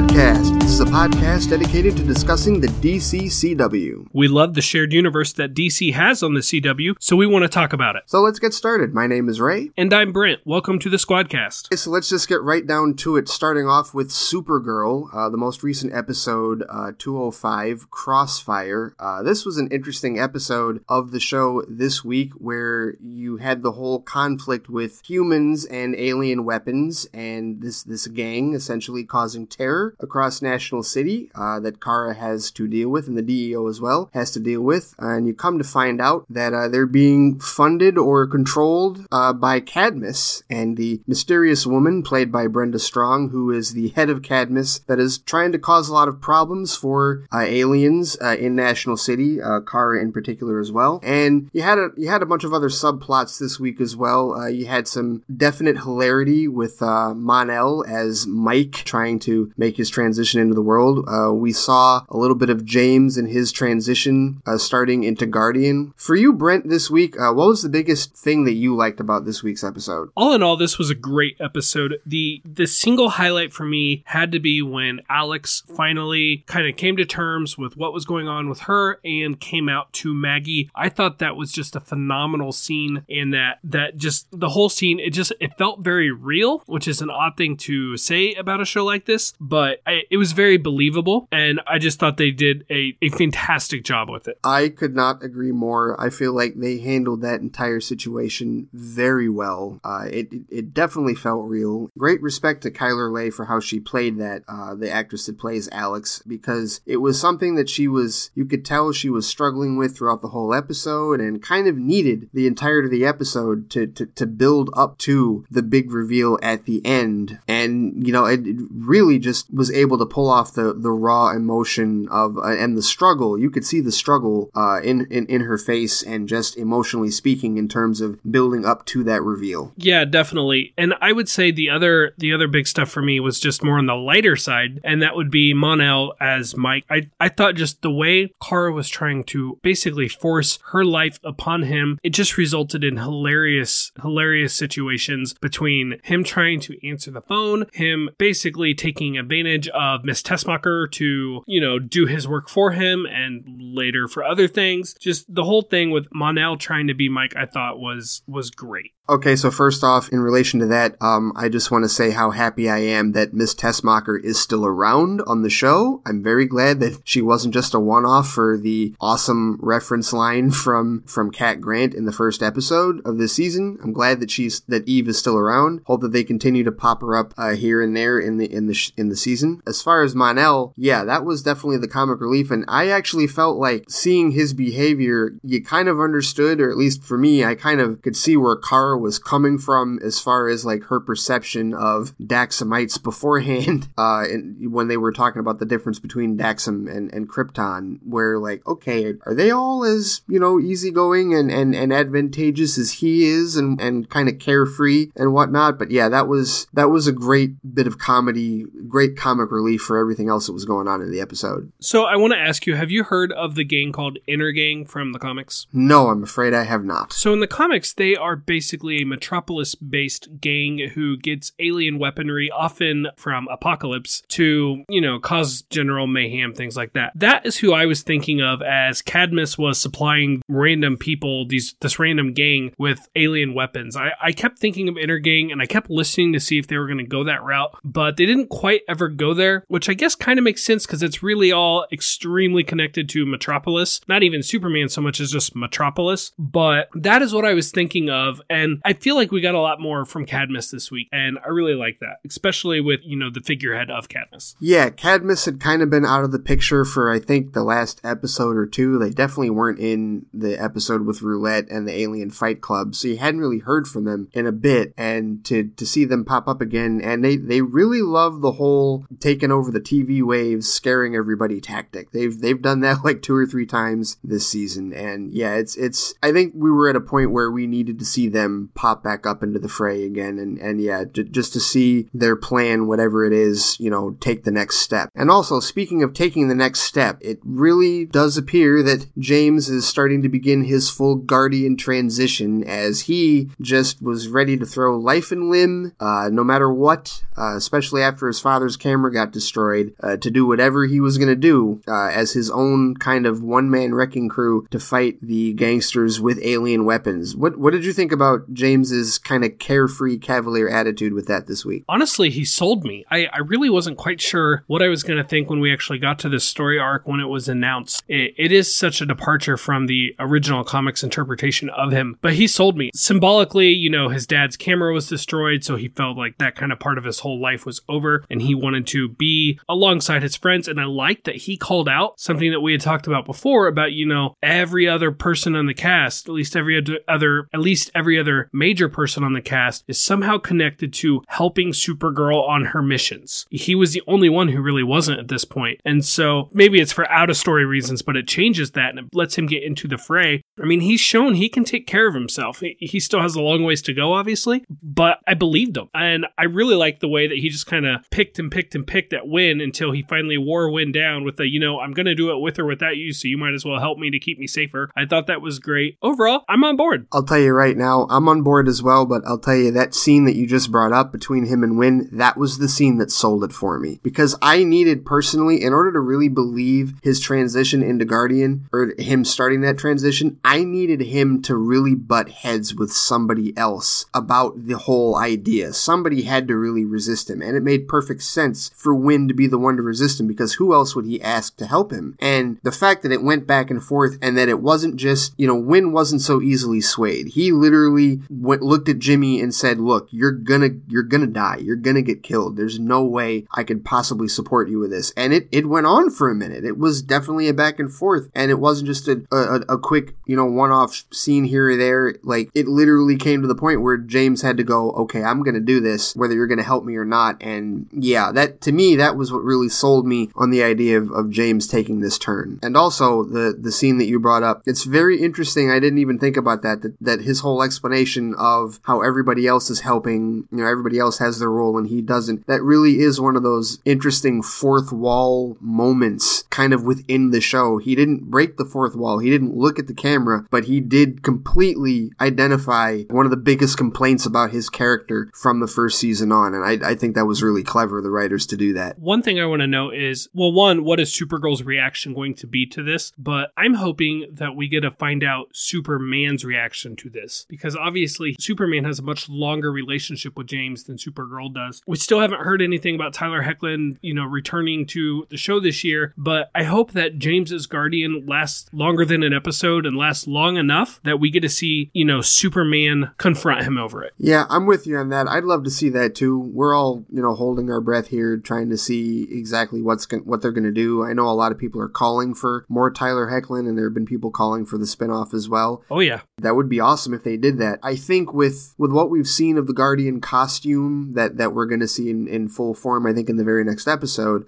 Squadcast. This is a podcast dedicated to discussing the DCCW. We love the shared universe that DC has on the CW, so we want to talk about it. So let's get started. My name is Ray. And I'm Brent. Welcome to the Squadcast. So let's just get right down to it, starting off with Supergirl, uh, the most recent episode, uh, 205, Crossfire. Uh, this was an interesting episode of the show this week where you had the whole conflict with humans and alien weapons and this, this gang essentially causing terror across National City uh, that Kara has to deal with and the DEO as well has to deal with. and you come to find out that uh, they're being funded or controlled uh, by Cadmus and the mysterious woman played by Brenda Strong, who is the head of Cadmus that is trying to cause a lot of problems for uh, aliens uh, in National City, uh, Kara in particular as well. And you had a you had a bunch of other subplots this week as well. you had some definite hilarity with Mon-El as Mike trying to make his transition into the world. Uh, we saw a little bit of James and his transition uh, starting into Guardian. For you, Brent, this week, uh, what was the biggest thing that you liked about this week's episode? All in all, this was a great episode. The the single highlight for me had to be when Alex finally kind of came to terms with what was going on with her and came out to Maggie. I thought that was just a phenomenal scene, and that that just the whole scene it just it felt very real, which is an odd thing to say about a show like this, but I, it was very believable, and I just thought they did a, a fantastic job with it. I could not agree more. I feel like they handled that entire situation very well. Uh, it, it definitely felt real. Great respect to Chyler Leigh for how she played that, uh, the actress that plays Alex, because it was something that she was, you could tell she was struggling with throughout the whole episode and kind of needed the entirety of the episode to, to, to build up to the big reveal at the end. And, you know, it, it really just was able to pull off the, the raw emotion of uh, and the struggle. You could see the struggle uh, in, in in her face and just emotionally speaking in terms of building up to that reveal. Yeah, definitely. And I would say the other the other big stuff for me was just more on the lighter side, and that would be Mon-El as Mike. I I thought just the way Kara was trying to basically force her life upon him, it just resulted in hilarious hilarious situations between him trying to answer the phone, him basically taking advantage of Miss Tessmacher to, you know, do his work for him and later for other things. Just the whole thing with Mon-El trying to be Mike, I thought was was great. Okay, so first off, in relation to that, um, I just want to say how happy I am that Miss Tessmacher is still around on the show. I'm very glad that she wasn't just a one-off for the awesome reference line from from Cat Grant in the first episode of this season. I'm glad that she's that Eve is still around. Hope that they continue to pop her up uh, here and there in the in the sh- in the season. As far as Mon-El, yeah, that was definitely the comic relief, and I actually felt like seeing his behavior, you kind of understood, or at least for me, I kind of could see where Kara was coming from as far as like her perception of Daxamites beforehand, uh, and when they were talking about the difference between Daxam and, and Krypton, where like, okay, are they all as, you know, easygoing and, and, and advantageous as he is and, and kind of carefree and whatnot? But yeah, that was, that was a great bit of comedy, great comic relief for everything else that was going on in the episode. So I want to ask you, have you heard of the gang called Intergang from the comics? No, I'm afraid I have not. So in the comics, they are basically a metropolis based gang who gets alien weaponry, often from Apokolips, to, you know, cause general mayhem, things like that. That is who I was thinking of as Cadmus was supplying random people, these this random gang with alien weapons. I, I kept thinking of Intergang and I kept listening to see if they were going to go that route, but they didn't quite ever go there, which I guess kind of makes sense because it's really all extremely connected to Metropolis. Not even Superman so much as just Metropolis, but that is what I was thinking of. And I feel like we got a lot more from Cadmus this week, and I really like that, especially with, you know, the figurehead of Cadmus. Yeah, Cadmus had kind of been out of the picture for, I think, the last episode or two. They definitely weren't in the episode with Roulette and the Alien Fight Club, so you hadn't really heard from them in a bit, and to, to see them pop up again, and they, they really love the whole taking over the TV waves, scaring everybody tactic. They've, they've done that like two or three times this season, and yeah, it's, it's, I think we were at a point where we needed to see them pop back up into the fray again. And, and yeah, j- just to see their plan, whatever it is, you know, take the next step. And also, speaking of taking the next step, it really does appear that James is starting to begin his full Guardian transition as he just was ready to throw life and limb, uh, no matter what, uh, especially after his father's camera got destroyed, uh, to do whatever he was going to do uh, as his own kind of one man wrecking crew to fight the gangsters with alien weapons. What what did you think about James's kind of carefree cavalier attitude with that this week? Honestly, he sold me. I, I really wasn't quite sure what I was going to think when we actually got to this story arc when it was announced. It, it is such a departure from the original comics interpretation of him, but he sold me. Symbolically, you know, his dad's camera was destroyed, so he felt like that kind of part of his whole life was over, and he wanted to be alongside his friends. And I like that he called out something that we had talked about before about, you know, every other person on the cast, at least every other, at least every other major person on the cast is somehow connected to helping Supergirl on her missions. He was the only one who really wasn't at this point. And so maybe it's for out of story reasons, but it changes that and it lets him get into the fray. I mean, he's shown he can take care of himself. He still has a long ways to go, obviously, but I believed him. And I really like the way that he just kind of picked and picked and picked at Winn until he finally wore Winn down with the, you know, I'm going to do it with or without you, so you might as well help me to keep me safer. I thought that was great. Overall, I'm on board. I'll tell you right now, I'm on board as well, but I'll tell you that scene that you just brought up between him and Winn, that was the scene that sold it for me. Because I needed personally, in order to really believe his transition into Guardian, or him starting that transition, I needed him to really butt heads with somebody else about the whole idea. Somebody had to really resist him, and it made perfect sense for Winn to be the one to resist him because who else would he ask to help him? And the fact that it went back and forth and that it wasn't just, you know, Winn wasn't so easily swayed. He literally went, looked at Jimmy and said, look, you're gonna, you're gonna die. You're gonna get killed. There's no way I could possibly support you with this. And it, it went on for a minute. It was definitely a back and forth and it wasn't just a, a, a quick, you know, one off scene here or there. Like it literally came to the point where James had to go, okay, I'm gonna do this, whether you're gonna help me or not. And yeah, that, to me, that was what really sold me on the idea of, of James taking this turn. And also the, the scene that you brought up, it's very interesting. I didn't even think about that, that, that his whole explanation of how everybody else is helping, you know, everybody else has their role and he doesn't. That really is one of those interesting fourth wall moments kind of within the show. He didn't break the fourth wall. He didn't look at the camera, but he did completely identify one of the biggest complaints about his character from the first season on. And I, I think that was really clever, the writers, to do that. One thing I want to know is, well, one, what is Supergirl's reaction going to be to this? But I'm hoping that we get to find out Superman's reaction to this because obviously Superman has a much longer relationship with James than Supergirl does. We still haven't heard anything about Tyler Hoechlin, you know, returning to the show this year, but I hope that James's Guardian lasts longer than an episode and lasts long enough that we get to see, you know, Superman confront him over it. Yeah, I'm with you on that. I'd love to see that too. We're all, you know, holding our breath here trying to see exactly what's going what they're going to do. I know a lot of people are calling for more Tyler Hoechlin and there have been people calling for the spinoff as well. Oh yeah. That would be awesome if they did that. I think with with what we've seen of the Guardian costume that that we're going to see in, in full form, I think in the very next episode,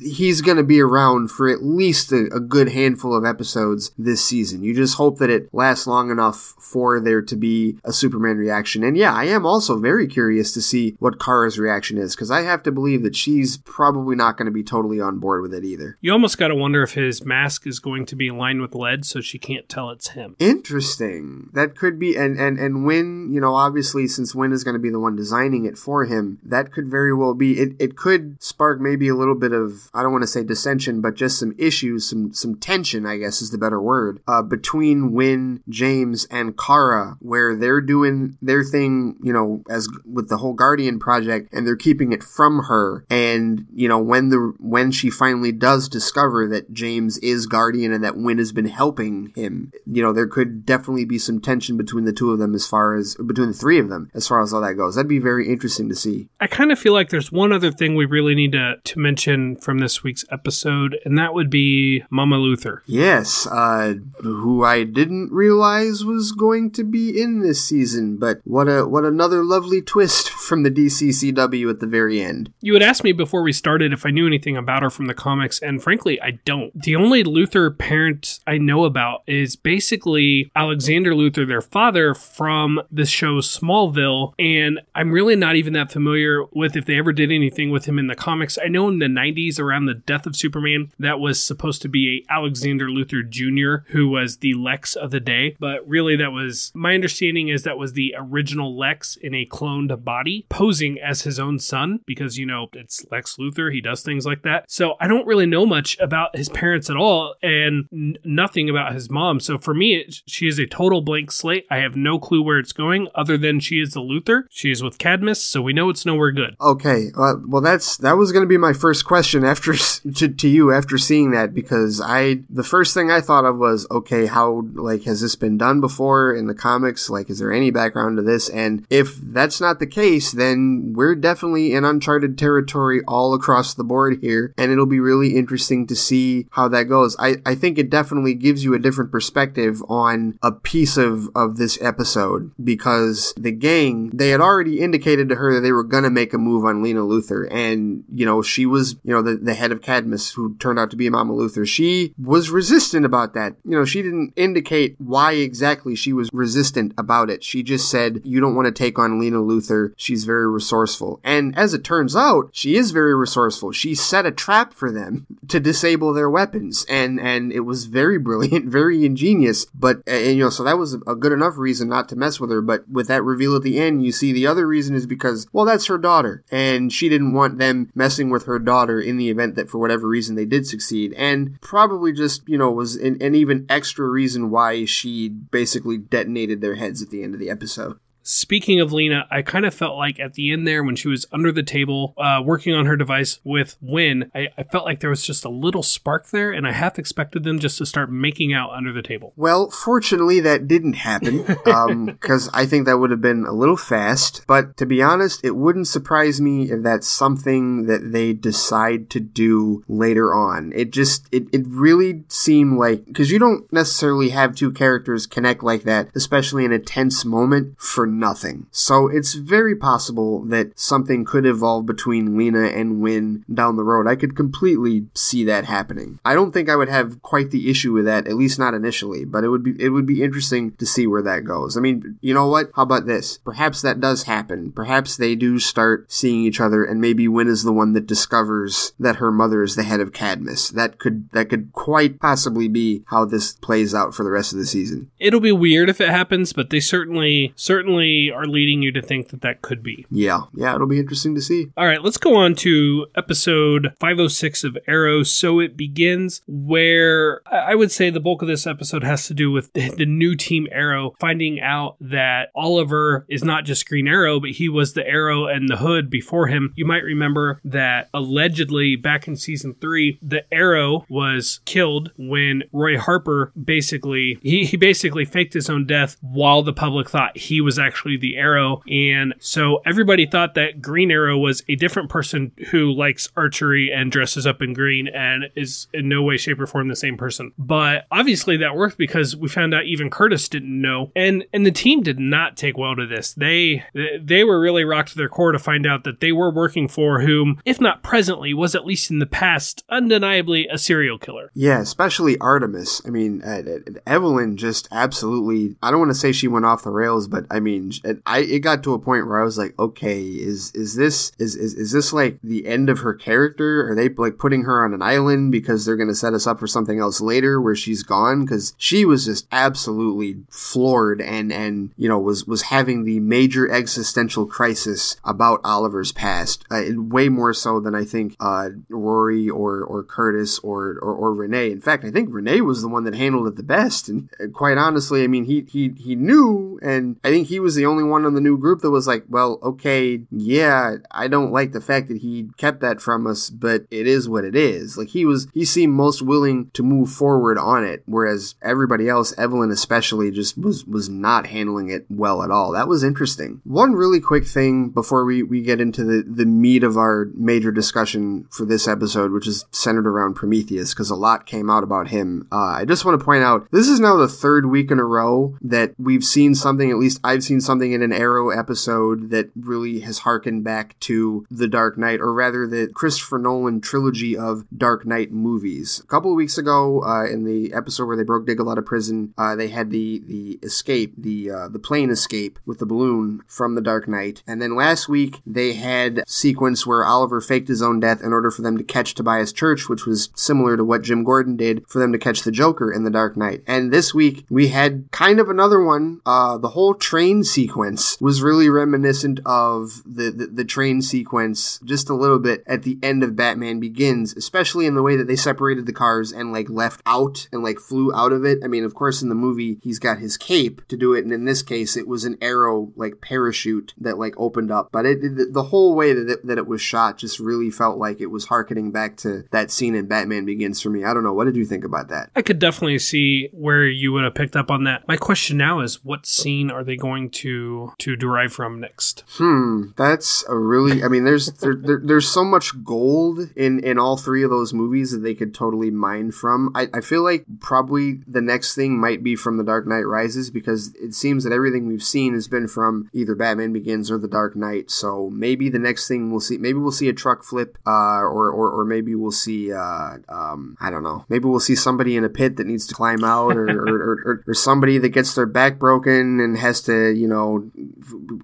he's going to be around for at least a, a good handful of episodes this season. You just hope that it lasts long enough for there to be a Superman reaction. And yeah, I am also very curious to see what Kara's reaction is because I have to believe that she's probably not going to be totally on board with it either. You almost got to wonder if his mask is going to be lined with lead so she can't tell it's him. Interesting. That could be, and and and Winn, you know, obviously since Winn is going to be the one designing it for him, that could very well be. It it could spark maybe a little bit of I don't want to say dissension, but just some issues, some some tension, I guess is the better word, uh, between Winn, James, and Kara, where they're doing their thing, you know, as with the whole Guardian project, and they're keeping it from her. And you know, when the when she finally does discover that James is Guardian and that Winn has been helping him, you know, there could definitely be some tension between the two of them as far as between the three of them as far as all that goes. That'd be very interesting to see. I kind of feel like there's one other thing we really need to to mention from this week's episode, and that would be Mama Luthor. Yes, uh, who I I didn't realize was going to be in this season. But what a what another lovely twist from the DCCW at the very end. You had asked me before we started if I knew anything about her from the comics, and frankly, I don't. The only Luthor parent I know about is basically Alexander Luthor, their father, from the show Smallville, and I'm really not even that familiar with if they ever did anything with him in the comics. I know in the 90s, around the death of Superman, that was supposed to be a Alexander Luthor Jr., who was the Lex of the day, but really that was my understanding is that was the original Lex in a cloned body, posing as his own son, because you know it's Lex Luthor, he does things like that. So I don't really know much about his parents at all, and n- nothing about his mom. So for me, it, she is a total blank slate. I have no clue where it's going, other than she is the Luthor. She is with Cadmus, so we know it's nowhere good. Okay, uh, well that's that was going to be my first question after to, to you after seeing that because I the first thing I thought of was okay, how like has this been done before in the comics? Like, is there any background to this? And if that's not the case, then we're definitely in uncharted territory all across the board here, and it'll be really interesting to see how that goes. I I think it definitely gives you a different perspective on a piece of of this episode because the gang they had already indicated to her that they were gonna make a move on Lena Luthor, and you know she was you know the the head of Cadmus who turned out to be Mama Luthor. She was resistant about that. You know she didn't indicate why exactly she was resistant about it. She just said you don't want to take on Lena Luthor. She's very resourceful, and as it turns out, she is very resourceful. She set a trap for them to disable their weapons, and and it was very brilliant, very ingenious. But and, you know so that was a good enough reason not to mess with her. But with that reveal at the end, you see the other reason is because well that's her daughter, and she didn't want them messing with her daughter in the event that for whatever reason they did succeed, and probably just you know was an, an even extra reason why she basically detonated their heads at the end of the episode. Speaking of Lena, I kind of felt like at the end there when she was under the table uh, working on her device with Winn, I, I, felt like there was just a little spark there, and I half expected them just to start making out under the table. Well, fortunately, that didn't happen because um, I think that would have been a little fast. But to be honest, it wouldn't surprise me if that's something that they decide to do later on. It just it, it really seemed like because you don't necessarily have two characters connect like that, especially in a tense moment for nothing. So it's very possible that something could evolve between Lena and Winn down the road. I could completely see that happening. I don't think I would have quite the issue with that, at least not initially, but it would be it would be interesting to see where that goes. I mean, you know what? How about this? Perhaps that does happen. Perhaps they do start seeing each other and maybe Winn is the one that discovers that her mother is the head of Cadmus. That could that could quite possibly be how this plays out for the rest of the season. It'll be weird if it happens, but they certainly certainly certainly are leading you to think that that could be. Yeah, yeah, it'll be interesting to see. All right, let's go on to episode 506 of Arrow. So it begins where I would say the bulk of this episode has to do with the new team Arrow finding out that Oliver is not just Green Arrow, but he was the Arrow and the Hood before him. You might remember that allegedly back in season three, the Arrow was killed when Roy Harper basically he, he basically faked his own death while the public thought he was actually the Arrow. And so everybody thought that Green Arrow was a different person who likes archery and dresses up in green and is in no way, shape, or form the same person. But obviously that worked because we found out even Curtis didn't know. And and the team did not take well to this. They they were really rocked to their core to find out that they were working for whom, if not presently, was at least in the past undeniably a serial killer. Yeah, especially Artemis. I mean, uh, Evelyn just absolutely I don't want to say she went off the rails, but I mean And I it got to a point where I was like, okay, is is this is is, is this like the end of her character? Are they like putting her on an island because they're gonna set us up for something else later where she's gone? Because she was just absolutely floored and and you know was was having the major existential crisis about Oliver's past, uh, way more so than I think uh, Rory or or Curtis or, or or Renee. In fact, I think Renee was the one that handled it the best. And uh, quite honestly, I mean, he he he knew, and I think he was the only one in the new group that was like, well, okay, yeah, I don't like the fact that he kept that from us, but it is what it is. Like he was, he seemed most willing to move forward on it, whereas everybody else, Evelyn especially, just was was not handling it well at all. That was interesting. One really quick thing before we we get into the the meat of our major discussion for this episode, which is centered around Prometheus, because a lot came out about him. Uh, I just want to point out this is now the third week in a row that we've seen something. At least I've seen something in an Arrow episode that really has harkened back to the Dark Knight, or rather the Christopher Nolan trilogy of Dark Knight movies. A couple of weeks ago, uh, in the episode where they broke Diggle out of prison, uh, they had the the escape, the uh, the plane escape with the balloon from the Dark Knight, and then last week they had sequence where Oliver faked his own death in order for them to catch Tobias Church, which was similar to what Jim Gordon did for them to catch the Joker in the Dark Knight. And this week we had kind of another one. Uh, the whole train sequence was really reminiscent of the, the the train sequence just a little bit at the end of Batman Begins, especially in the way that they separated the cars and like left out and like flew out of it. I mean, of course, in the movie he's got his cape to do it, and in this case it was an arrow like parachute that like opened up. But it, it the whole way that it, that it was shot just really felt like it was harkening back to that scene in Batman Begins for me. I don't know. What did you think about that? I could definitely see where you would have picked up on that. My question now is, what scene are they going to to derive from next? Hmm, that's a really. I mean, there's there, there, there's so much gold in in all three of those movies that they could totally mine from. I, I feel like probably the next thing might be from The Dark Knight Rises because it seems that everything we've seen has been from either Batman Begins or The Dark Knight. So maybe the next thing we'll see, maybe we'll see a truck flip, uh, or, or or maybe we'll see, uh, um, I don't know, maybe we'll see somebody in a pit that needs to climb out, or or, or, or somebody that gets their back broken and has to, you know,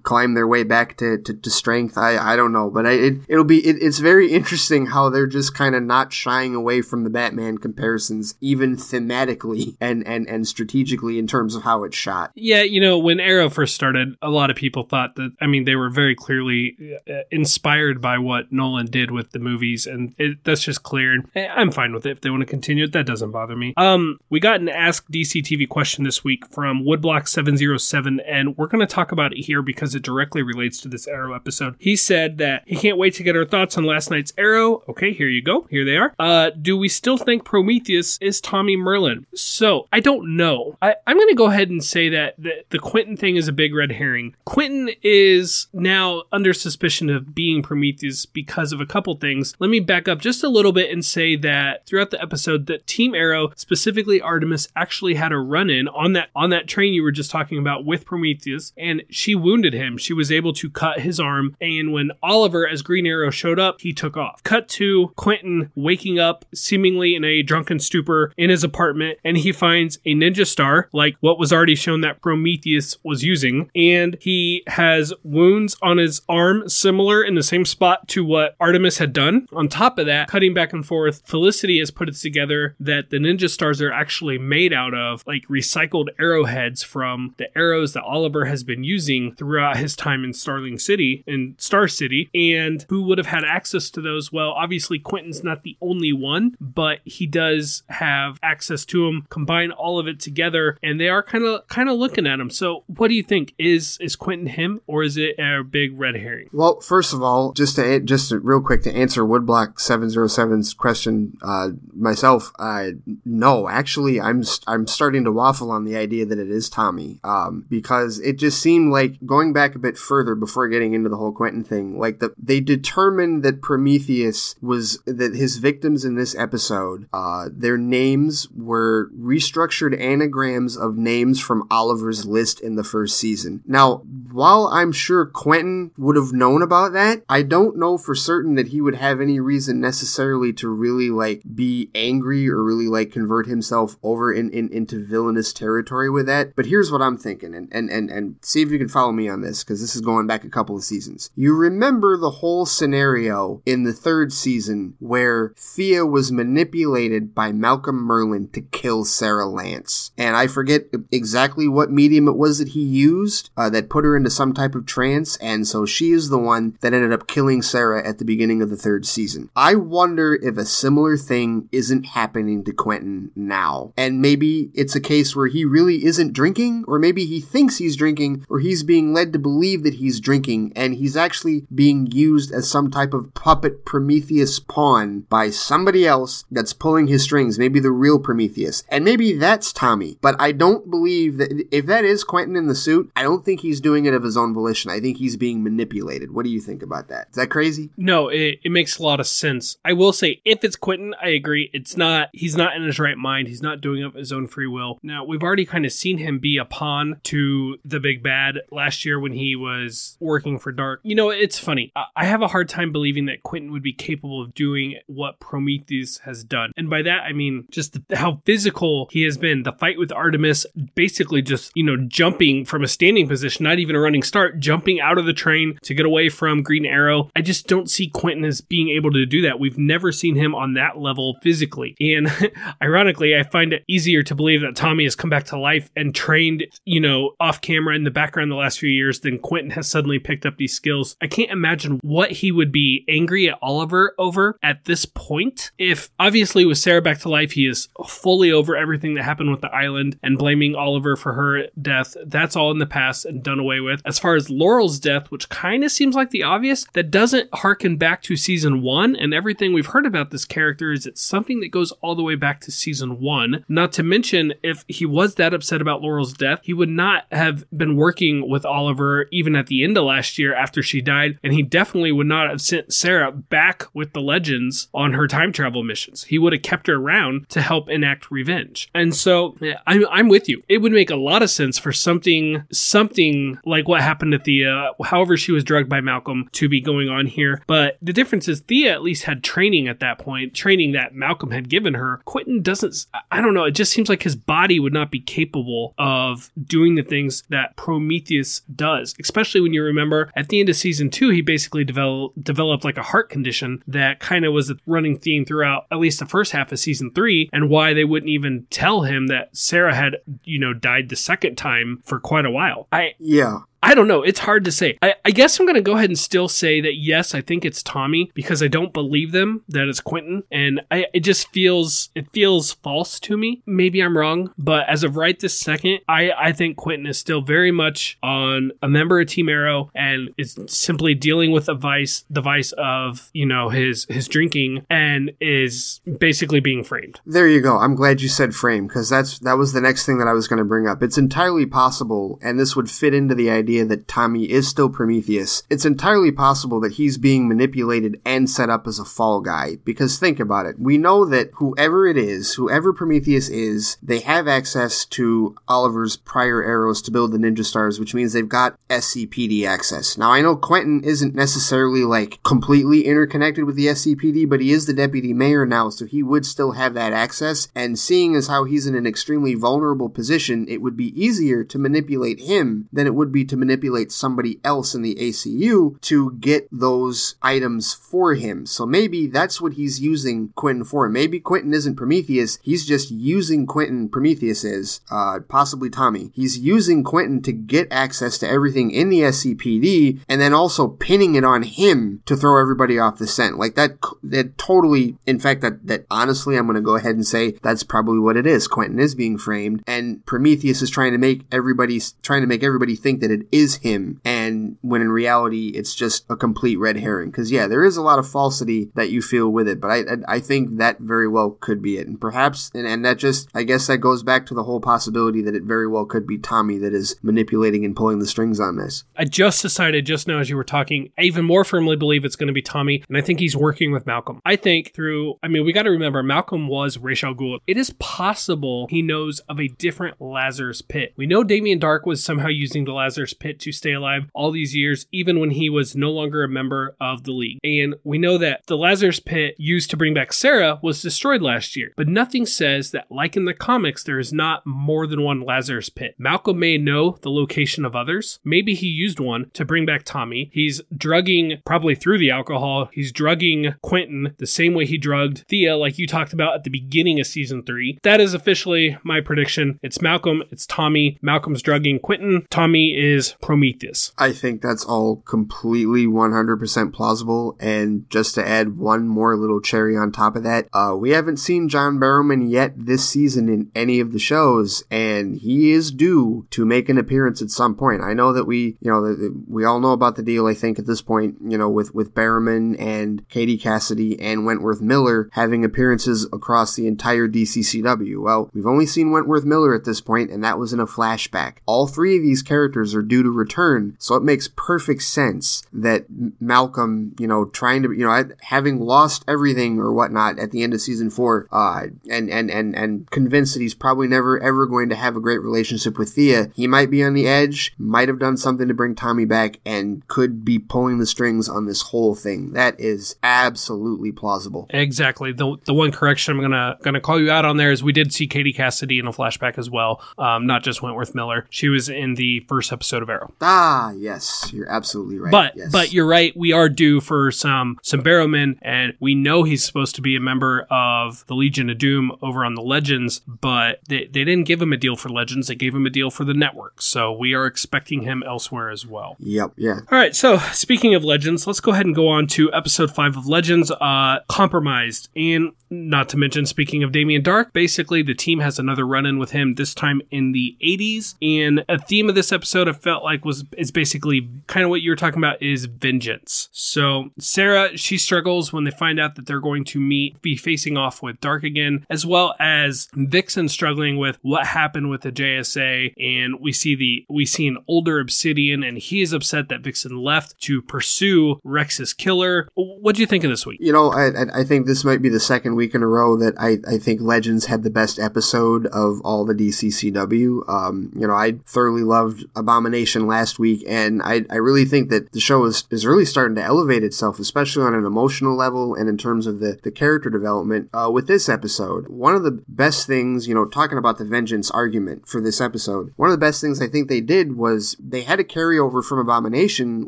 climb their way back to, to, to strength. I, I don't know, but I, it, it'll be, it, it's very interesting how they're just kind of not shying away from the Batman comparisons, even thematically and, and, and strategically in terms of how it's shot. Yeah, you know, when Arrow first started, a lot of people thought that, I mean, they were very clearly uh, inspired by what Nolan did with the movies, and it, that's just clear. And I'm fine with it if they want to continue it. That doesn't bother me. Um, we got an Ask DC TV question this week from Woodblock707, and we're going to talk about it here because it directly relates to this Arrow episode. He said that he can't wait to get our thoughts on last night's Arrow. Okay, here you go. Here they are. Uh, do we still think Prometheus is Tommy Merlyn? So I don't know. I, I'm going to go ahead and say that the, the Quentin thing is a big red herring. Quentin is now under suspicion of being Prometheus because of a couple things. Let me back up just a little bit and say that throughout the episode, that Team Arrow, specifically Artemis, actually had a run-in on that on that train you were just talking about with Prometheus, and she wounded him. She was able to cut his arm, and when Oliver as Green Arrow showed up, he took off. Cut to Quentin waking up seemingly in a drunken stupor in his apartment, and he finds a ninja star, like what was already shown that Prometheus was using, and he has wounds on his arm similar in the same spot to what Artemis had done. On top of that, cutting back and forth, Felicity has put it together that the ninja stars are actually made out of like recycled arrowheads from the arrows that Oliver has been using throughout his time in Starling City, in Star City, and who would have had access to those? Well, obviously Quentin's not the only one, but he does have access to them. Combine all of it together, and they are kind of kind of looking at him. So, what do you think? Is is Quentin him, or is it a big red herring? Well, first of all, just to just to, real quick to answer Woodblock seven zero seven's question uh, myself, uh, no, actually, I'm I'm starting to waffle on the idea that it is Tommy, um, because it just seemed like going back a bit further before getting into the whole Quentin thing, like the they determined that Prometheus was that his victims in this episode, uh, their names were restructured anagrams of names from Oliver's list in the first season. Now, while I'm sure Quentin would have known about that, I don't know for certain that he would have any reason necessarily to really like be angry or really like convert himself over in, in into villainous territory with that. But here's what I'm thinking, and and and, and see if you can follow me on this, because this is going back a couple of seasons. You remember the whole scenario in the third season where Thea was manipulated by Malcolm Merlyn to kill Sara Lance. And I forget exactly what medium it was that he used uh, that put her into some type of trance, and so she is the one that ended up killing Sara at the beginning of the third season. I wonder if a similar thing isn't happening to Quentin now. And maybe it's a case where he really isn't drinking, or maybe he thinks he's drinking, or he's being led to believe that he's drinking, and he's actually being used as some type of puppet Prometheus pawn by somebody else that's pulling his strings, maybe the real Prometheus. And maybe that's Tommy. But I don't believe that if that is Quentin in the suit, I don't think he's doing it of his own volition. I think he's being manipulated. What do you think about that? Is that crazy? No, it, it makes a lot of sense. I will say, if it's Quentin, I agree. It's not, he's not in his right mind. He's not doing it of his own free will. Now, we've already kind of seen him be a pawn to the big bad last year when he was working for Darhk. You know, it's funny. I have a hard time believing that Quentin would be capable of doing what Prometheus has done. And by that, I mean just how physical he has been. The fight with Artemis, basically just, you know, jumping from a standing position, not even a running start, jumping out of the train to get away from Green Arrow. I just don't see Quentin as being able to do that. We've never seen him on that level physically. And ironically, I find it easier to believe that Tommy has come back to life and trained, you know, off camera in the background the last few years then Quentin has suddenly picked up these skills. I can't imagine what he would be angry at Oliver over at this point. If obviously with Sara back to life, he is fully over everything that happened with the island and blaming Oliver for her death. That's all in the past and done away with. As far as Laurel's death, which kind of seems like the obvious, that doesn't harken back to season one and everything we've heard about this character is it's something that goes all the way back to season one. Not to mention, if he was that upset about Laurel's death, he would not have been working with Oliver even at the end of last year after she died, and he definitely would not have sent Sara back with the legends on her time travel missions. He would have kept her around to help enact revenge. And so I'm, I'm with you. It would make a lot of sense for something something like what happened to Thea, uh, however she was drugged by Malcolm, to be going on here. But the difference is Thea at least had training at that point, training that Malcolm had given her. Quentin doesn't. I don't know. It just seems like his body would not be capable of doing the things that Prometheus does, especially when you remember at the end of season two, he basically developed developed like a heart condition that kind of was a running theme throughout at least the first half of season three, and why they wouldn't even tell him that Sara had, you know, died the second time for quite a while. I yeah. I don't know. It's hard to say. I, I guess I'm going to go ahead and still say that yes, I think it's Tommy because I don't believe them that it's Quentin, and I it just feels it feels false to me. Maybe I'm wrong, but as of right this second, I I think Quentin is still very much on a member of Team Arrow and is simply dealing with the vice the vice of you know his his drinking and is basically being framed. There you go. I'm glad you said frame because that's that was the next thing that I was going to bring up. It's entirely possible, and this would fit into the idea idea that Tommy is still Prometheus, it's entirely possible that he's being manipulated and set up as a fall guy. Because think about it. We know that whoever it is, whoever Prometheus is, they have access to Oliver's prior arrows to build the ninja stars, which means they've got SCPD access. Now I know Quentin isn't necessarily like completely interconnected with the SCPD, but he is the deputy mayor now, so he would still have that access. And seeing as how he's in an extremely vulnerable position, it would be easier to manipulate him than it would be to manipulate somebody else in the ACU to get those items for him. So maybe that's what he's using Quentin for. Maybe Quentin isn't Prometheus. He's just using Quentin Prometheus is, uh, possibly Tommy. He's using Quentin to get access to everything in the SCPD and then also pinning it on him to throw everybody off the scent. Like that, that totally, in fact, that, that honestly, I'm going to go ahead and say that's probably what it is. Quentin is being framed and Prometheus is trying to make everybody, trying to make everybody think that it is him, and when in reality it's just a complete red herring. Because yeah, there is a lot of falsity that you feel with it, but I I think that very well could be it, and perhaps and, and that just I guess that goes back to the whole possibility that it very well could be Tommy that is manipulating and pulling the strings on this. I just decided just now as you were talking, I even more firmly believe it's going to be Tommy, and I think he's working with Malcolm. I think through, I mean, we got to remember Malcolm was Ra's al Ghul. It is possible he knows of a different Lazarus pit. We know Damien Darhk was somehow using the Lazarus pit to stay alive all these years, even when he was no longer a member of the league. And we know that the Lazarus pit used to bring back Sarah was destroyed last year, but nothing says that, like in the comics, there is not more than one Lazarus pit. Malcolm may know the location of others. Maybe he used one to bring back Tommy. He's drugging, probably through the alcohol, he's drugging Quentin the same way he drugged Thea, like you talked about at the beginning of season three. That is officially my prediction. It's Malcolm, it's Tommy. Malcolm's drugging Quentin. Tommy is is Prometheus. I think that's all completely 100% plausible. And just to add one more little cherry on top of that, uh, we haven't seen John Barrowman yet this season in any of the shows, and he is due to make an appearance at some point. I know that we, you know, we all know about the deal. I think at this point, you know, with with Barrowman and Katie Cassidy and Wentworth Miller having appearances across the entire DCCW. Well, we've only seen Wentworth Miller at this point, and that was in a flashback. All three of these characters are due to return, so it makes perfect sense that Malcolm, you know, trying to, you know, having lost everything or whatnot at the end of season four, uh, and and and and convinced that he's probably never ever going to have a great relationship with Thea, he might be on the edge, might have done something to bring Tommy back, and could be pulling the strings on this whole thing. That is absolutely plausible. Exactly. The the one correction I'm gonna gonna call you out on there is we did see Katie Cassidy in a flashback as well, um, not just Wentworth Miller. She was in the first episode of Arrow. Ah, yes, you're absolutely right. But yes. but you're right. We are due for some some Barrowman, and we know he's supposed to be a member of the Legion of Doom over on the Legends, but they, they didn't give him a deal for Legends. They gave him a deal for the network. So we are expecting him elsewhere as well. Yep. Yeah. All right. So speaking of Legends, let's go ahead and go on to episode five of Legends, uh, Compromised. And not to mention, speaking of Damien Darhk, basically the team has another run in with him, this time in the 80s. And a theme of this episode I felt like was is basically kind of what you were talking about is vengeance. So Sara, she struggles when they find out that they're going to meet, be facing off with Darhk again, as well as Vixen struggling with what happened with the JSA. And we see the we see an older Obsidian, and he is upset that Vixen left to pursue Rex's killer. What do you think of this week? You know, I, I think this might be the second week in a row that I, I think Legends had the best episode of all the DCCW. Um, you know, I thoroughly loved Abomination last week, and I, I really think that the show is, is really starting to elevate itself, especially on an emotional level and in terms of the, the character development uh, with this episode. One of the best things, you know, talking about the vengeance argument for this episode, one of the best things I think they did was they had a carryover from Abomination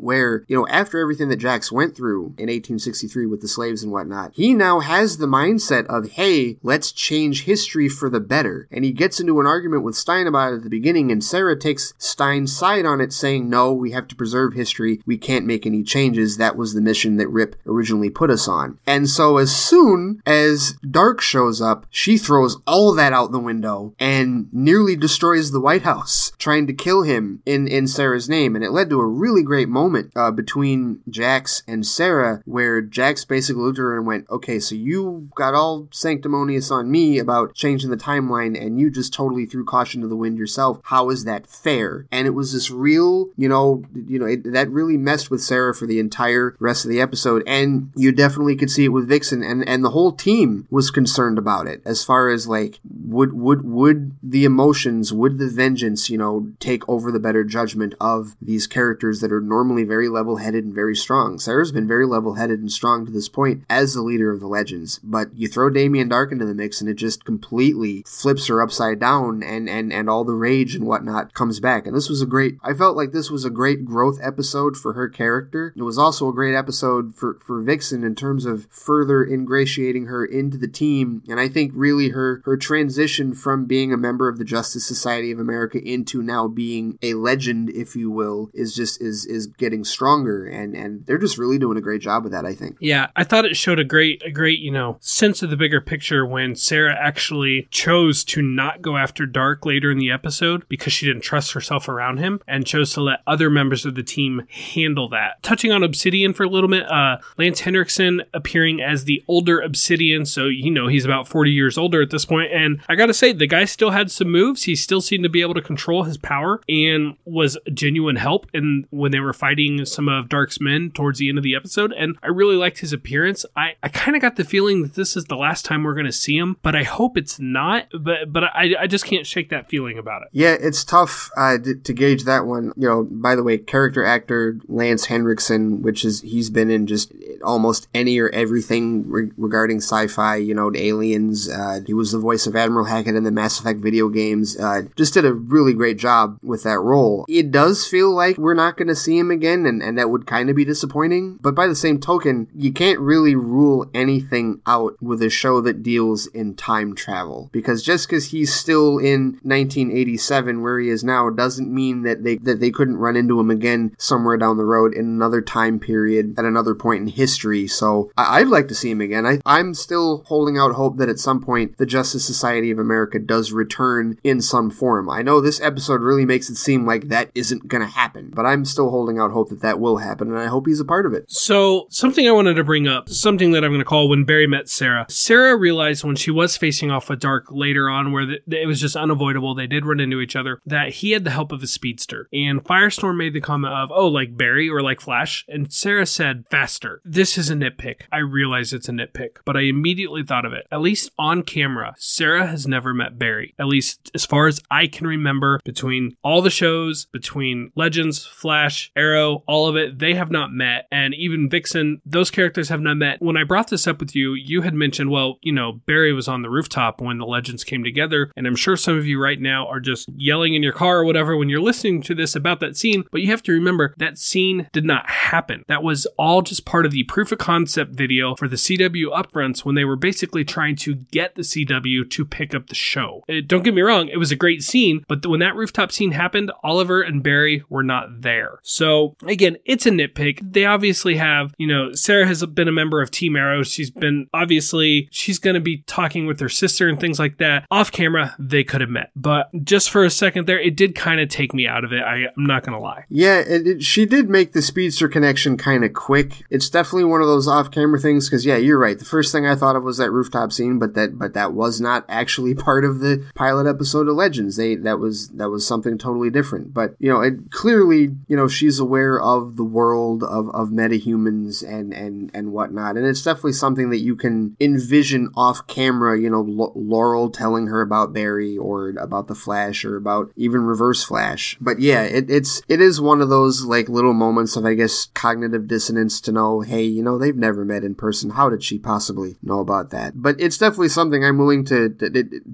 where, you know, after everything that Jax went through in 1863 with the slaves and whatnot, he now has the mindset of, hey, let's change history for the better. And he gets into an argument with Stein about it at the beginning, and Sara takes Stein's side on it, saying, no, we have to preserve history. We can't make any changes. That was the mission that Rip originally put us on. And so as soon as Darhk shows up, she throws all that out the window and nearly destroys the White House, trying to kill him in, in Sara's name. And it led to a really great moment uh, between Jax and Sara, where Jax basically looked at her and went, okay, so you got all sanctimonious on me about changing the timeline and you just totally threw caution to the wind yourself. How is that fair? And it was this real, you know, you know, it, that really messed with Sara for the entire rest of the episode. And you definitely could see it with Vixen and, and the whole team was concerned about it as far as like, would, would, would the emotions, would the vengeance, you know, take over the better judgment of these characters that are normally very level headed and very strong? Sara's been very level headed and strong to this point as the leader of the legends, but you throw Damien Darhk into the mix and it just completely flips her upside down and, and, and all the rage and whatnot comes back. And this was a great, I felt like this was a great growth episode for her character. It was also a great episode for, for Vixen in terms of further ingratiating her into the team. And I think really her, her transition from being a member of the Justice Society of America into now being a legend, if you will, is just, is, is getting stronger. And, and they're just really doing a great job with that, I think. Yeah. I thought it showed a great, a great, you know, sense of the bigger picture when Sara actually chose to not go after Darhk later in the episode because she didn't trust herself around him and chose to let other members of the team handle that. Touching on Obsidian for a little bit, uh, Lance Henriksen appearing as the older Obsidian, so you know he's about 40 years older at this point, and I gotta say the guy still had some moves. He still seemed to be able to control his power and was genuine help. And when they were fighting some of Darhk's men towards the end of the episode, and I really liked his appearance. I I kind of got the feeling that this is the last time we're gonna see him, but I hope it's not. But but I I just can't shake that feeling about it. Yeah, it's tough uh, to, to gauge that one. You know, by the way, character actor Lance Henriksen, which is he's been in just almost any or everything re- regarding sci-fi. You know, aliens. Uh, he was the voice of Admiral Hackett in the Mass Effect video games. Uh, just did a really great job with that role. It does feel like we're not going to see him again, and, and that would kind of be disappointing. But by the same token, you can't really rule anything out with a show that deals in time travel. Because just because he's still in 1987 where he is now doesn't mean that they that they couldn't run into him again somewhere down the road in another time period at another point in history. So I- would like to see him again. I- I'm still holding out hope that at some point the Justice Society of America does return in some form. I know this episode really makes it seem like that isn't going to happen, but I'm still holding out hope that that will happen, and I hope he's a part of it. So, something I wanted to bring up, something that I'm going to call when Barry met Sara. Sara realized when she was facing off with Darhk later on, where the, it was just unavoidable, they did run into each other, that he had the help of a speedster. And Firestorm made the comment of, oh, like Barry or like Flash. And Sara said, faster. This is a nitpick. I realize it's a nitpick, but I immediately thought of it. At least on camera, Sara has never met Barry. At least as far as I can remember, between all the shows, between Legends, Flash, Arrow, all of it, they have not met. And even Vixen, those characters have not met. When I brought this up with you, you had mentioned, well, you know, Barry was on the rooftop when the Legends came together. And I'm sure some of you right now are just yelling in your car or whatever when you're listening to this about that scene. But you have to remember that scene did not happen. That was all just part of the proof of concept video for the CW upfronts when they were basically trying to get the CW to pick up the show. It, don't get me wrong, it was a great scene, but when that rooftop scene happened, Oliver and Barry were not there. So again, it's a nitpick. They obviously have, you know, Sara has been a member of Team Arrow. She's been obviously she's going to be talking with her sister and things like that. Off camera, they could have met, but just for a second there, it did kind of take me out of it. I, am not going to lie. Yeah, it, it, she did make the speedster connection kind of quick. It's definitely one of those off-camera things because yeah, you're right. The first thing I thought of was that rooftop scene, but that but that was not actually part of the pilot episode of Legends. They that was that was something totally different. But you know, it clearly you know she's aware of the world of of metahumans and and and whatnot, and it's definitely something that you can envision off camera. You know, L- Laurel telling her about Barry or about the Flash or about even Reverse Flash. But yeah, it, it's it is one of those like little moments of I guess cognitive dissonance to know, hey, you know, they've never met in person. How did she possibly know about that? But it's definitely something I'm willing to,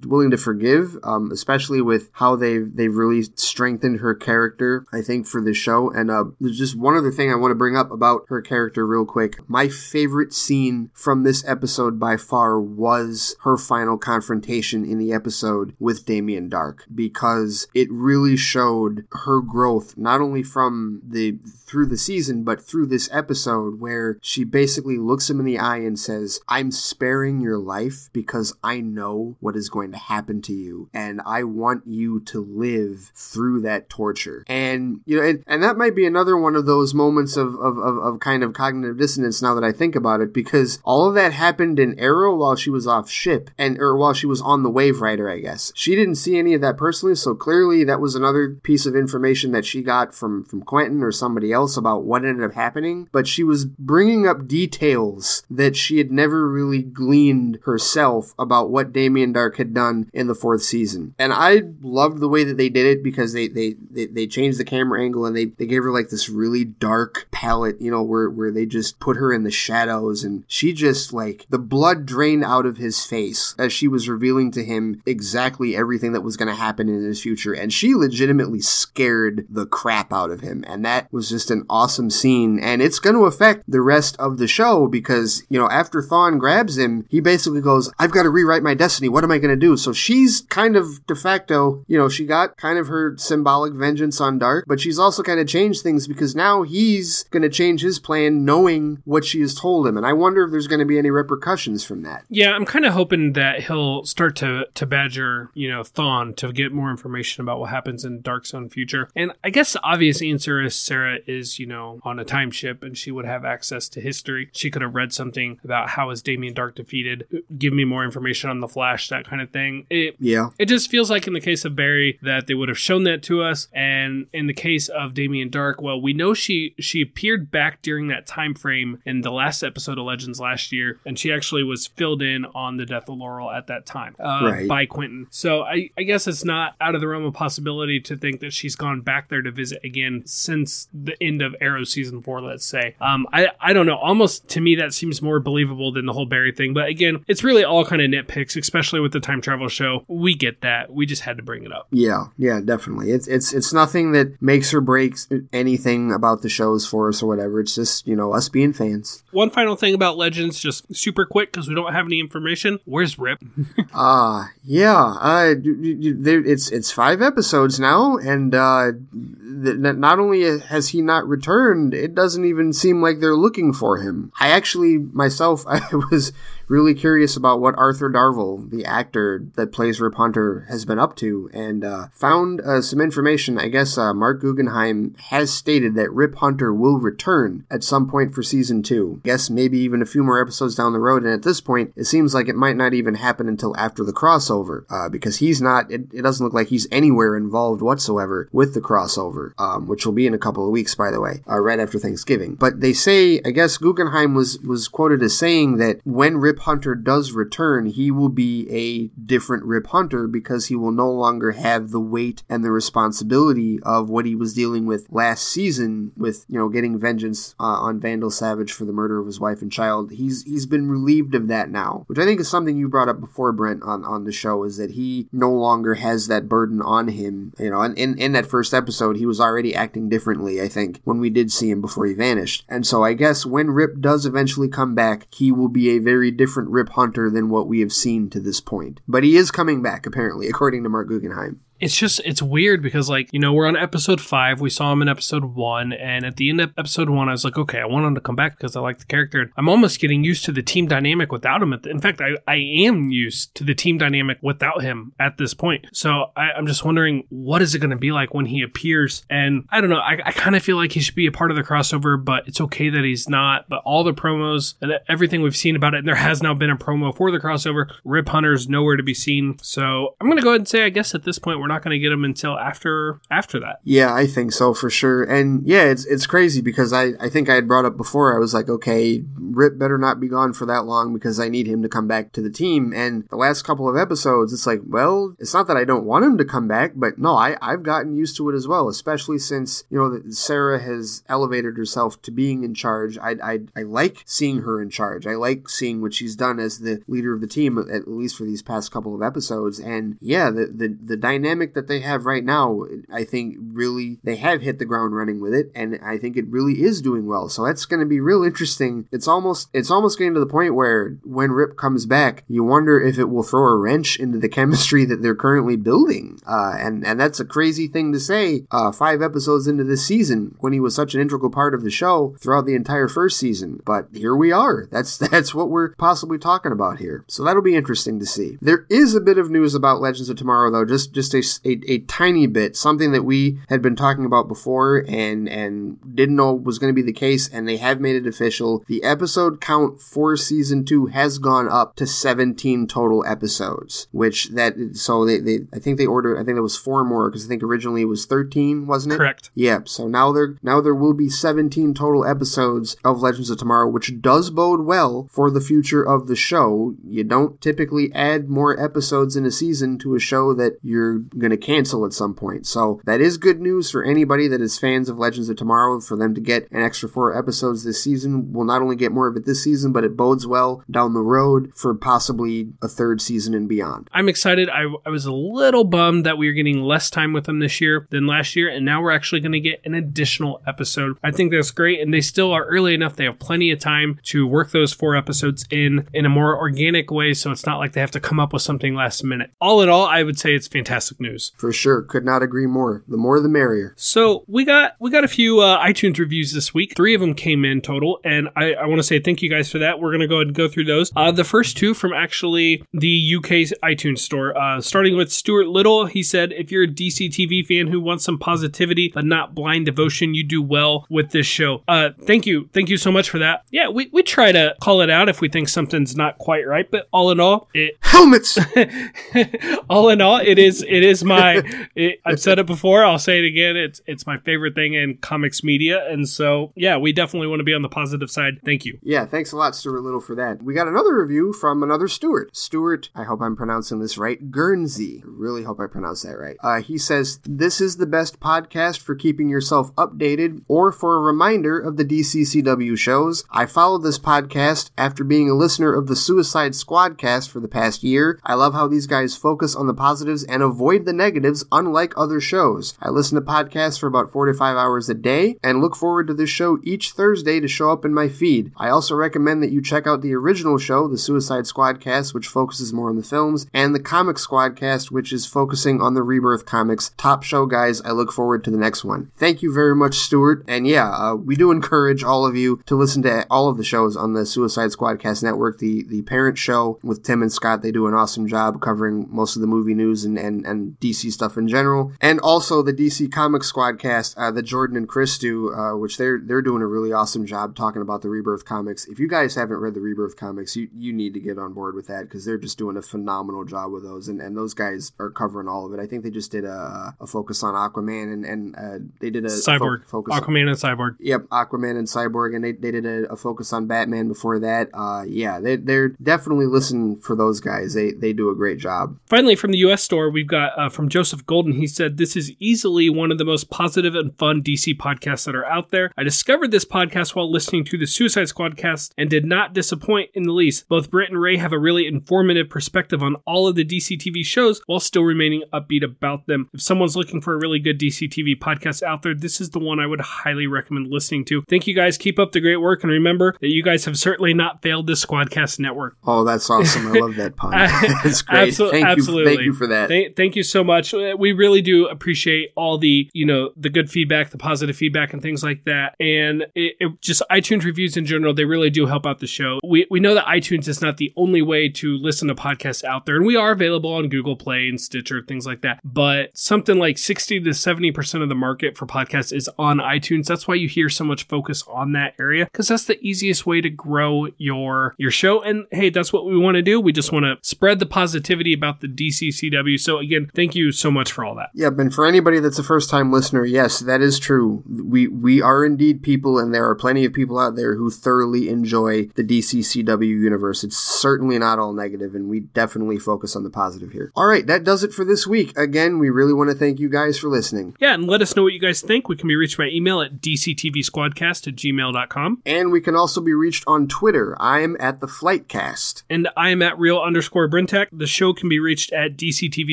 willing to forgive, um, especially with how they've they've really strengthened her character. I think for the show. And uh, there's just one other thing I want to bring up about her character real quick. My favorite scene from this episode by far was her final confrontation in the episode with Damien Darhk because it really showed her growth not only from the through the season but through this episode where she basically looks him in the eye and says, "I'm sparing your life because I know what is going to happen to you and I want you to live through that torture." And you know, and, and that might be another one of those moments of, of, of, of kind of cognitive dissonance now that I think about it because all of that happened in Arrow while she was off ship and or while she was on the wave rider, I guess. She didn't see any of that personally, so clearly that was another piece of information that she got from from Quentin or somebody else about what ended up happening, but she was bringing up details that she had never really gleaned herself about what Damien Darhk had done in the fourth season. And I loved the way that they did it because they they, they, they changed the camera angle and they, they gave her like this really dark palette, you know, where, where they just put her in the shadows and she just like the blood drained out of his face as she was revealing to him exactly everything that was going to happen in his future. And she legitimately scared the crap out of him. And that was just an awesome scene. And it's going to affect the rest of the show because, you know, after Thawne grabs him, he basically goes, I've got to rewrite my destiny. What am I going to do? So she's kind of de facto, you know, she got kind of her symbolic vengeance on Darhk, but she's also kind of changed things because now he's going to change his plan knowing what she has told him. And I wonder if there's going to be any repercussions from that. Yeah, I'm kind of hoping that he'll start to, to badger, you know, Thawne to get more information about what happens in Darhk's own future. And I guess the obvious answer is Sara is, you know, on a time ship and she would have access to history. She could have read something about how is Damien Darhk defeated, give me more information on the Flash, that kind of thing. It, yeah. It just feels like in the case of Barry that they would have shown that to us. And in the case of Damien Darhk, well, we know she she appeared back during that time frame in the last episode of Legends last year, and she actually was filled in on the death of Laurel at that time uh, right. by Quentin. So I, I guess it's not out of the realm of possibility to think that she's gone back there to visit again since the end of Arrow season four. Let's say. Um, I I don't know. Almost to me that seems more believable than the whole Barry thing. But again, it's really all kind of nitpicks, especially with the time travel show. We get that. We just had to bring it up. Yeah, yeah, definitely. It's it's it's nothing that makes or breaks anything about the shows for us or whatever. It's just you know us being fans. One final thing about Legends, just super quick quick because we don't have any information. Where's Rip? uh yeah. Uh, it's it's five episodes now, and uh, not only has he not returned, it doesn't even seem like they're looking for him. I actually myself, I was really curious about what Arthur Darvill, the actor that plays Rip Hunter, has been up to, and uh, found uh, some information. I guess uh, Marc Guggenheim has stated that Rip Hunter will return at some point for season two. I guess maybe even a few more episodes down the road, and at this point, it seems like it might not even happen until after the crossover, uh, because he's not. It, it, doesn't look like he's anywhere involved whatsoever with the crossover, um, which will be in a couple of weeks, by the way, uh, right after Thanksgiving. But they say, I guess Guggenheim was was quoted as saying that when Rip Hunter does return, he will be a different Rip Hunter because he will no longer have the weight and the responsibility of what he was dealing with last season with, you know, getting vengeance uh, on Vandal Savage for the murder of his wife and child. He's he's been relieved of that now, which I think is something you brought up before, Brent, on, on the show, is that he no longer has that burden on him. You know, and in, in that first episode, he was already acting differently, I think, when we did see him before he vanished. And so I guess when Rip does eventually come back, he will be a very different Rip Hunter than what we have seen to this point. But he is coming back, apparently, according to Marc Guggenheim it's just it's weird because like you know we're on episode five we saw him in episode one and at the end of episode one i was like okay i want him to come back because i like the character i'm almost getting used to the team dynamic without him in fact I, I am used to the team dynamic without him at this point. So I, am just wondering what is it going to be like when he appears? And i don't know i, I kind of feel like he should be a part of the crossover but it's okay that he's not but all the promos and everything we've seen about it and there has now been a promo for the crossover. Rip hunter's nowhere to be seen. So i'm going to go ahead and say i guess at this point we're not going to get him until after after that. Yeah, I think so for sure. And yeah, it's it's crazy because I I think I had brought up before. I was like, okay, Rip better not be gone for that long because I need him to come back to the team. And the last couple of episodes, it's like, well, it's not that I don't want him to come back, but no, I I've gotten used to it as well. Especially since you know Sara has elevated herself to being in charge. I I I like seeing her in charge. I like seeing what she's done as the leader of the team, at least for these past couple of episodes. And yeah, the the, the dynamic that they have right now, I think really they have hit the ground running with it, and I think it really is doing well. So that's going to be real interesting. It's almost it's almost getting to the point where when Rip comes back, you wonder if it will throw a wrench into the chemistry that they're currently building. Uh, and and that's a crazy thing to say. Uh, five episodes into this season, when he was such an integral part of the show throughout the entire first season, but here we are. That's that's what we're possibly talking about here. So that'll be interesting to see. There is a bit of news about Legends of Tomorrow, though. Just just a, a, a tiny bit, something that we had been talking about before and and didn't know was going to be the case, and they have made it official. The episode count for season two has gone up to 17 total episodes, which that so they, they I think they ordered I think it was four more because I think originally it was 13, wasn't it? Correct. Yep. So now there now there will be 17 total episodes of Legends of Tomorrow, which does bode well for the future of the show. You don't typically add more episodes in a season to a show that you're going to cancel at some point. So that is good news for anybody that is fans of Legends of Tomorrow for them to get an extra four episodes this season. We'll not only get more of it this season, but it bodes well down the road for possibly a third season and beyond. I'm excited. I, I was a little bummed that we were getting less time with them this year than last year, and now we're actually going to get an additional episode. I think that's great, and they still are early enough. They have plenty of time to work those four episodes in in a more organic way, so it's not like they have to come up with something last minute. All in all, I would say it's fantastic news. For sure. Could not agree more. The more the merrier. So we got we got a few uh, iTunes reviews this week. Three of them came in total, and I, I want to say thank you guys for that. We're gonna go ahead and go through those. Uh, the first two from actually the UK's iTunes store. Uh, starting with Stuart Little, he said, "If you're a DC TV fan who wants some positivity but not blind devotion, you do well with this show." Uh, thank you, thank you so much for that. Yeah, we we try to call it out if we think something's not quite right, but all in all, it helmets. all in all, it is it is my. It, I've said it before. I'll say it again. It's it's my favorite thing in comics media, and so yeah, we definitely want to be on the positive side. Thank you. Yeah, thanks a lot, Stuart Little, for that. We got another review from another Stuart. Stuart, I hope I'm pronouncing this right. Guernsey. Really hope I pronounce that right. Uh, he says this is the best podcast for keeping yourself updated or for a reminder of the DCCW shows. I followed this podcast after being a listener of the Suicide Squad cast for the past year. I love how these guys focus on the positives and avoid avoid the negatives unlike other shows. I listen to podcasts for about four to five hours a day and look forward to this show each Thursday to show up in my feed. I also recommend that you check out the original show, the Suicide Squad cast, which focuses more on the films, and the Comic Squad cast, which is focusing on the Rebirth comics. Top show, guys. I look forward to the next one. Thank you very much, Stuart. And yeah, uh, we do encourage all of you to listen to all of the shows on the Suicide Squadcast network. The the parent show with Tim and Scott, they do an awesome job covering most of the movie news and, and, and DC stuff in general. And also the DC Comic Squadcast uh, that Jordan and Chris do, uh, which they're they're doing a really awesome job talking about the Rebirth comics. If you guys haven't read the Rebirth comics, you, you need to get on board with that because they're just doing a phenomenal job with those. And, and those guys are covering all of it. I think they just did a, a focus on Aquaman and, and uh, they did a Cyborg. fo- focus Aquaman and Cyborg. Yep, Aquaman and Cyborg, and they, they did a, a focus on Batman before that. Uh, yeah, they, they're definitely listening for those guys. They they do a great job. Finally, from the US store, we've got uh, from Joseph Golden. He said, This is easily one of the most positive and fun DC podcasts that are out there. I discovered this podcast while listening to the Suicide Squad cast and did not disappoint in the least. Both Brent and Ray have a really informative perspective on all of the DC TV shows while still remaining upbeat about them. If someone's looking for a really good DC TV podcast out there, this is the one I would highly recommend listening to. Thank you guys. Keep up the great work. And remember that you guys have certainly not failed this Squadcast network. Oh, that's awesome! I love that pun. That's great. Absol- thank absolutely. you, thank you for that. Thank, thank you so much. Uh, We really do appreciate all the, you know, the good feedback, the positive feedback, and things like that. And it, it just iTunes reviews in general, they really do help out the show. We we know that iTunes is not the only way to listen to podcasts out there, and we are available on Google Play and Stitcher, things like that. But something like sixty to seventy percent of the market for podcasts is on iTunes. That's why you hear so much focus on that area because that's the easiest way to grow your your show. And hey, that's what we want to do. We just want to spread the positivity about the DCCW. So again, thank you so much for all that. Yeah, and for anybody that's a first time listener, yes, that is true. We we are indeed people, and there are plenty of people out there who thoroughly enjoy the DCCW universe. It's certainly not all negative, and we definitely focus on the positive here. All right, that does it for this week. Again, we really want to thank you guys for listening. Yeah, and let us know what you guys think. We can be reached by email at dctvsquadcast at gmail.com. And we can also be reached on Twitter. I am at the Flitecast. And I am at real underscore Brentac. The show can be reached at DCTV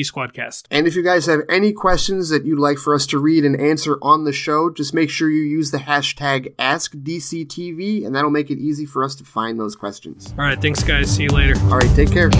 Squadcast. And if you guys have any questions that you'd like for us to read and answer on the show, just make sure you use the hashtag AskDCTV, and that'll make it easy for us to find those questions. All right, thanks, guys. See you later. All right, take care.